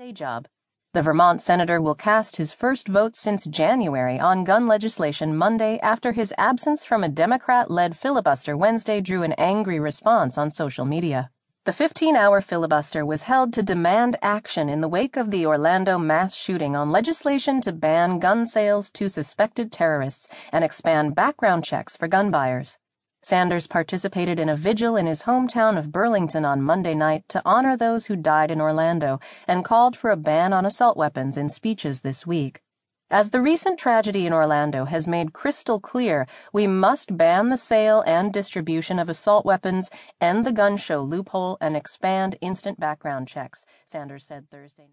day job. The Vermont senator will cast his first vote since January on gun legislation Monday after his absence from a Democrat led filibuster Wednesday drew an angry response on social media. The 15 hour filibuster was held to demand action in the wake of the Orlando mass shooting on legislation to ban gun sales to suspected terrorists and expand background checks for gun buyers. Sanders participated in a vigil in his hometown of Burlington on Monday night to honor those who died in Orlando and called for a ban on assault weapons in speeches this week. As the recent tragedy in Orlando has made crystal clear, we must ban the sale and distribution of assault weapons, end the gun show loophole, and expand instant background checks, Sanders said Thursday.